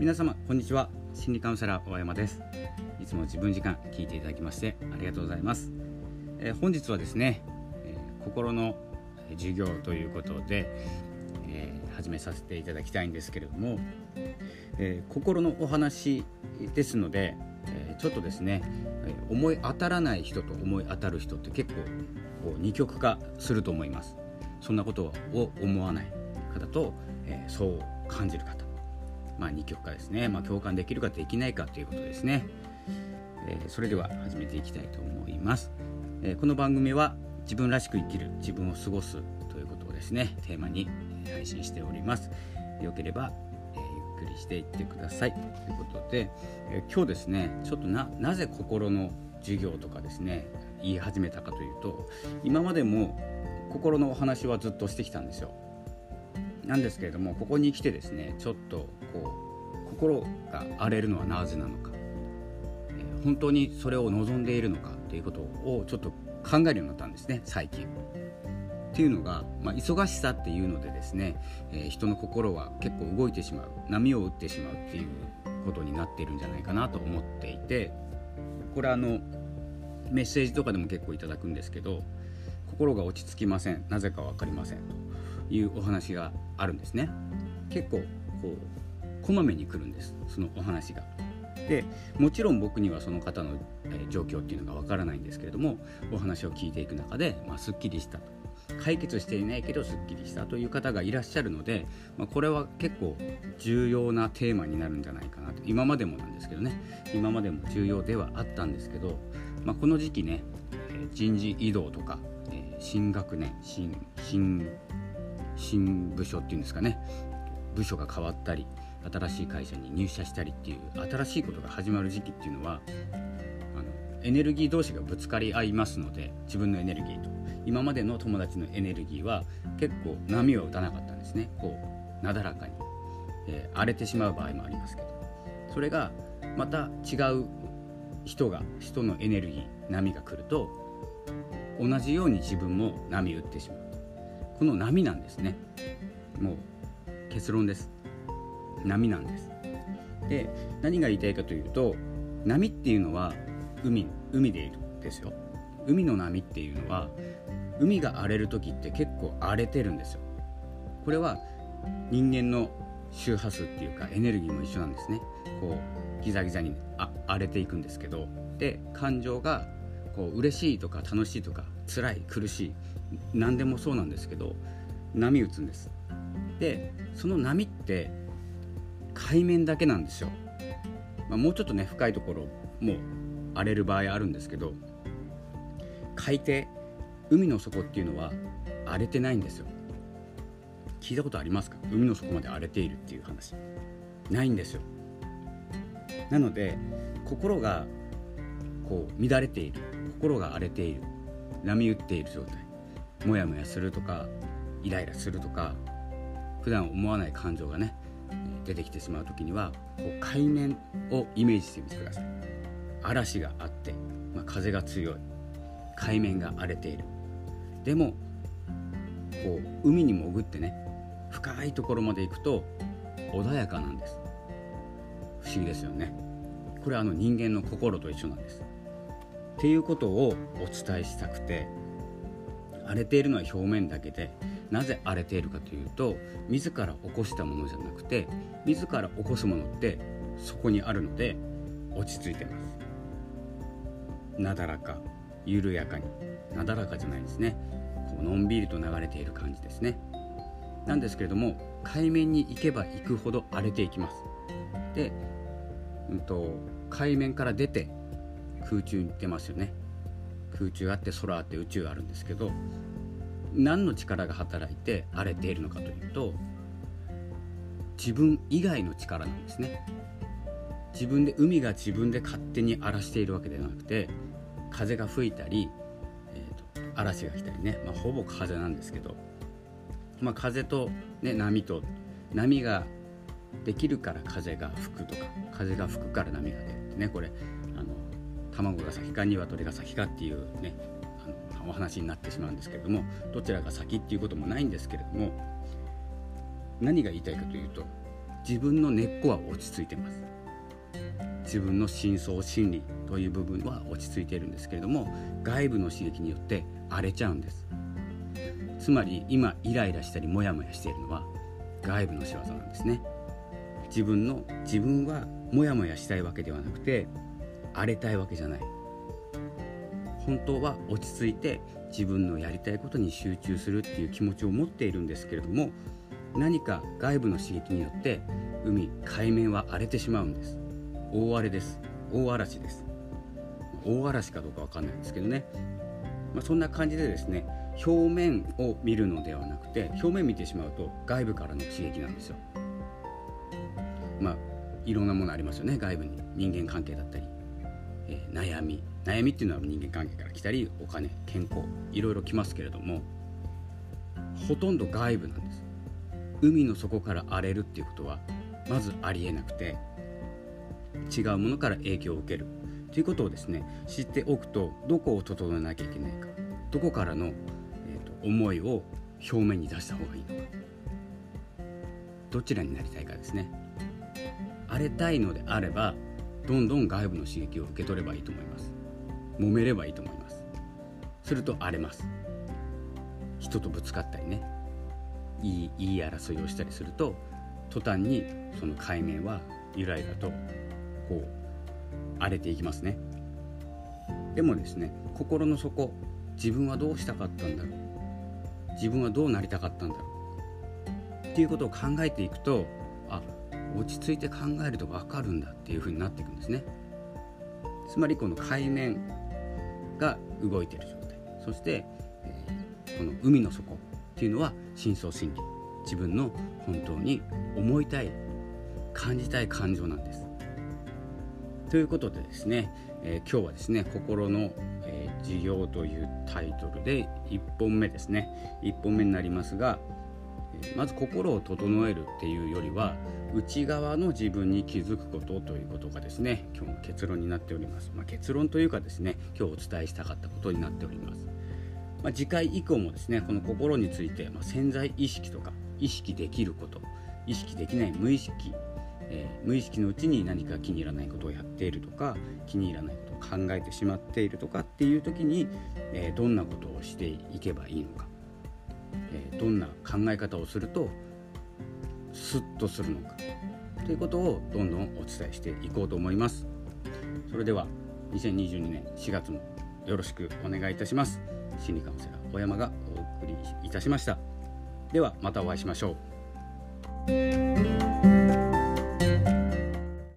皆様こんにちは。心理カウンセラー大山です。いつも自分時間聞いていただきましてありがとうございます、えー、本日はですね、えー、心の授業ということで、えー、始めさせていただきたいんですけれども、え心のお話ですので、えちょっとですね思い当たらない人と思い当たる人って結構こう二極化すると思います。そんなことを思わない方と、えそう感じる方。まあ、2極化ですね、まあ、共感できるかできないかということですね、えー、それでは始めていきたいと思います、えー、この番組は自分らしく生きる自分を過ごすということをですねテーマに配信しております。よければ、え、ゆっくりしていってください。ということで、え今日ですねちょっとななぜ心の授業とかですね言い始めたかというと今までも心のお話はずっとしてきたんですよ。なんですけれどもここに来てですねちょっとこう心が荒れるのはなぜなのか、え、本当にそれを望んでいるのかということをちょっと考えるようになったんですね最近。っていうのが、まあ、忙しさっていうのでですね、えー、人の心は結構動いてしまう波を打ってしまうっていうことになっているんじゃないかなと思っていてこれあのメッセージとかでも結構いただくんですけど心が落ち着きません。なぜか分かりません。いうお話があるんですね。結構こうこまめに来るんですそのお話が。でもちろん僕にはその方の、え状況っていうのがわからないんですけれどもお話を聞いていく中で、まあ、すっきりした。と解決していないけどすっきりした。という方がいらっしゃるので、まあ、これは結構重要なテーマになるんじゃないかなと。今までもなんですけどね。今までも重要ではあったんですけど、まあ、この時期ね人事異動とか新学年新新新部署っていうんですかね。部署が変わったり新しい会社に入社したりっていう新しいことが始まる時期っていうのはあのエネルギー同士がぶつかり合いますので自分のエネルギーと。今までの友達のエネルギーは結構波を打たなかったんですね。こうなだらかに、えー、荒れてしまう場合もありますけど。それがまた違う人が人のエネルギー波が来ると同じように自分も波打ってしまう。この波なんですね。もう結論です。波なんです。で何が言いたいかというと波っていうのは海海でいるんですよ。海の波っていうのは海が荒れる時って結構荒れてるんですよ。これは人間の周波数っていうかエネルギーも一緒なんですね。こうギザギザにあ荒れていくんですけど。で感情がこう嬉しいとか楽しいとか辛い苦しい何でもそうなんですけど波打つんです。でその波って海面だけなんですよ、まあ、もうちょっとね深いところも荒れる場合あるんですけど海底海の底っていうのは荒れてないんですよ。聞いたことありますか？海の底まで荒れているっていう話。ないんですよ。なので心がこう乱れている。心が荒れている。波打っている状態。モヤモヤするとかイライラするとか普段思わない感情がね出てきてしまう時にはこう海面をイメージしてみてください。嵐があって、まあ、風が強い。海面が荒れている。でもこう海に潜ってね深いところまで行くと穏やかなんです。不思議ですよね。これはあの人間の心と一緒なんです。っていうことをお伝えしたくて荒れているのは表面だけでなぜ荒れているかというと自ら起こしたものじゃなくて自ら起こすものってそこにあるので落ち着いてます。なだらか緩やかに。なだらかじゃないですね。こうのんびりと流れている感じですね。なんですけれども海面に行けば行くほど荒れていきます。で、うんと、海面から出て空中に出ますよね。空中あって空あって宇宙あるんですけど何の力が働いて荒れているのかというと自分以外の力なんですね。自分で海が自分で勝手に荒らしているわけではなくて風が吹いたり、えーと、嵐が来たりね、まあ、ほぼ風なんですけど、まあ、風と、ね、波と波ができるから風が吹くとか風が吹くから波が出るってねこれ卵が先か鶏が先かっていうねあのお話になってしまうんですけれどもどちらが先っていうこともないんですけれども何が言いたいかというと自分の根っこは落ち着いてます。自分の深層心理という部分は落ち着いているんですけれども外部の刺激によって荒れちゃうんです。つまり今イライラしたりモヤモヤしているのは外部の仕業なんですね。自分の自分はモヤモヤしたいわけではなくて荒れたいわけじゃない。本当は落ち着いて自分のやりたいことに集中するっていう気持ちを持っているんですけれども何か外部の刺激によって海海面は荒れてしまうんです。大荒れです。大嵐です。大嵐かどうかわかんないんですけどね、まあ、そんな感じでですね表面を見るのではなくて表面見てしまうと外部からの刺激なんですよ。まあいろんなものありますよね。外部に人間関係だったり、えー、悩み。悩みっていうのは人間関係から来たりお金健康いろいろ来ますけれどもほとんど外部なんです。海の底から荒れるっていうことはまずありえなくて違うものから影響を受ける。ということをですね知っておくとどこを整えなきゃいけないかどこからの、えーと、と思いを表面に出した方がいいのかどちらになりたいかですね。荒れたいのであればどんどん外部の刺激を受け取ればいいと思います。揉めればいいと思います。すると荒れます。人とぶつかったりね。いいいい争いをしたりすると途端にその海面はゆらゆらとこう荒れていきますね。でもですね心の底自分はどうしたかったんだろう。自分はどうなりたかったんだろう。っていうことを考えていくと落ち着いて考えると分かるんだっていうふうになっていくんですね。つまりこの海面が動いている状態。そして、えー、この海の底っていうのは深層心理。自分の本当に思いたい感じたい感情なんです。ということでですね、えー、今日はですね「心の、えー、授業」というタイトルで1本目ですね。1本目になりますが、まず心を整えるっていうよりは内側の自分に気づくことということがですね今日の結論になっております、まあ、結論というかですね今日お伝えしたかったことになっております、まあ、次回以降もですねこの心について、まあ、潜在意識とか意識できること意識できない無意識えー、無意識のうちに何か気に入らないことをやっているとか気に入らないことを考えてしまっているとかっていう時に、えー、どんなことをしていけばいいのか、え、どんな考え方をするとスッとするのかということをどんどんお伝えしていこうと思います。それでは2022年4月もよろしくお願いいたします。心理カウンセラー小山がお送りいたしました。ではまたお会いしましょう。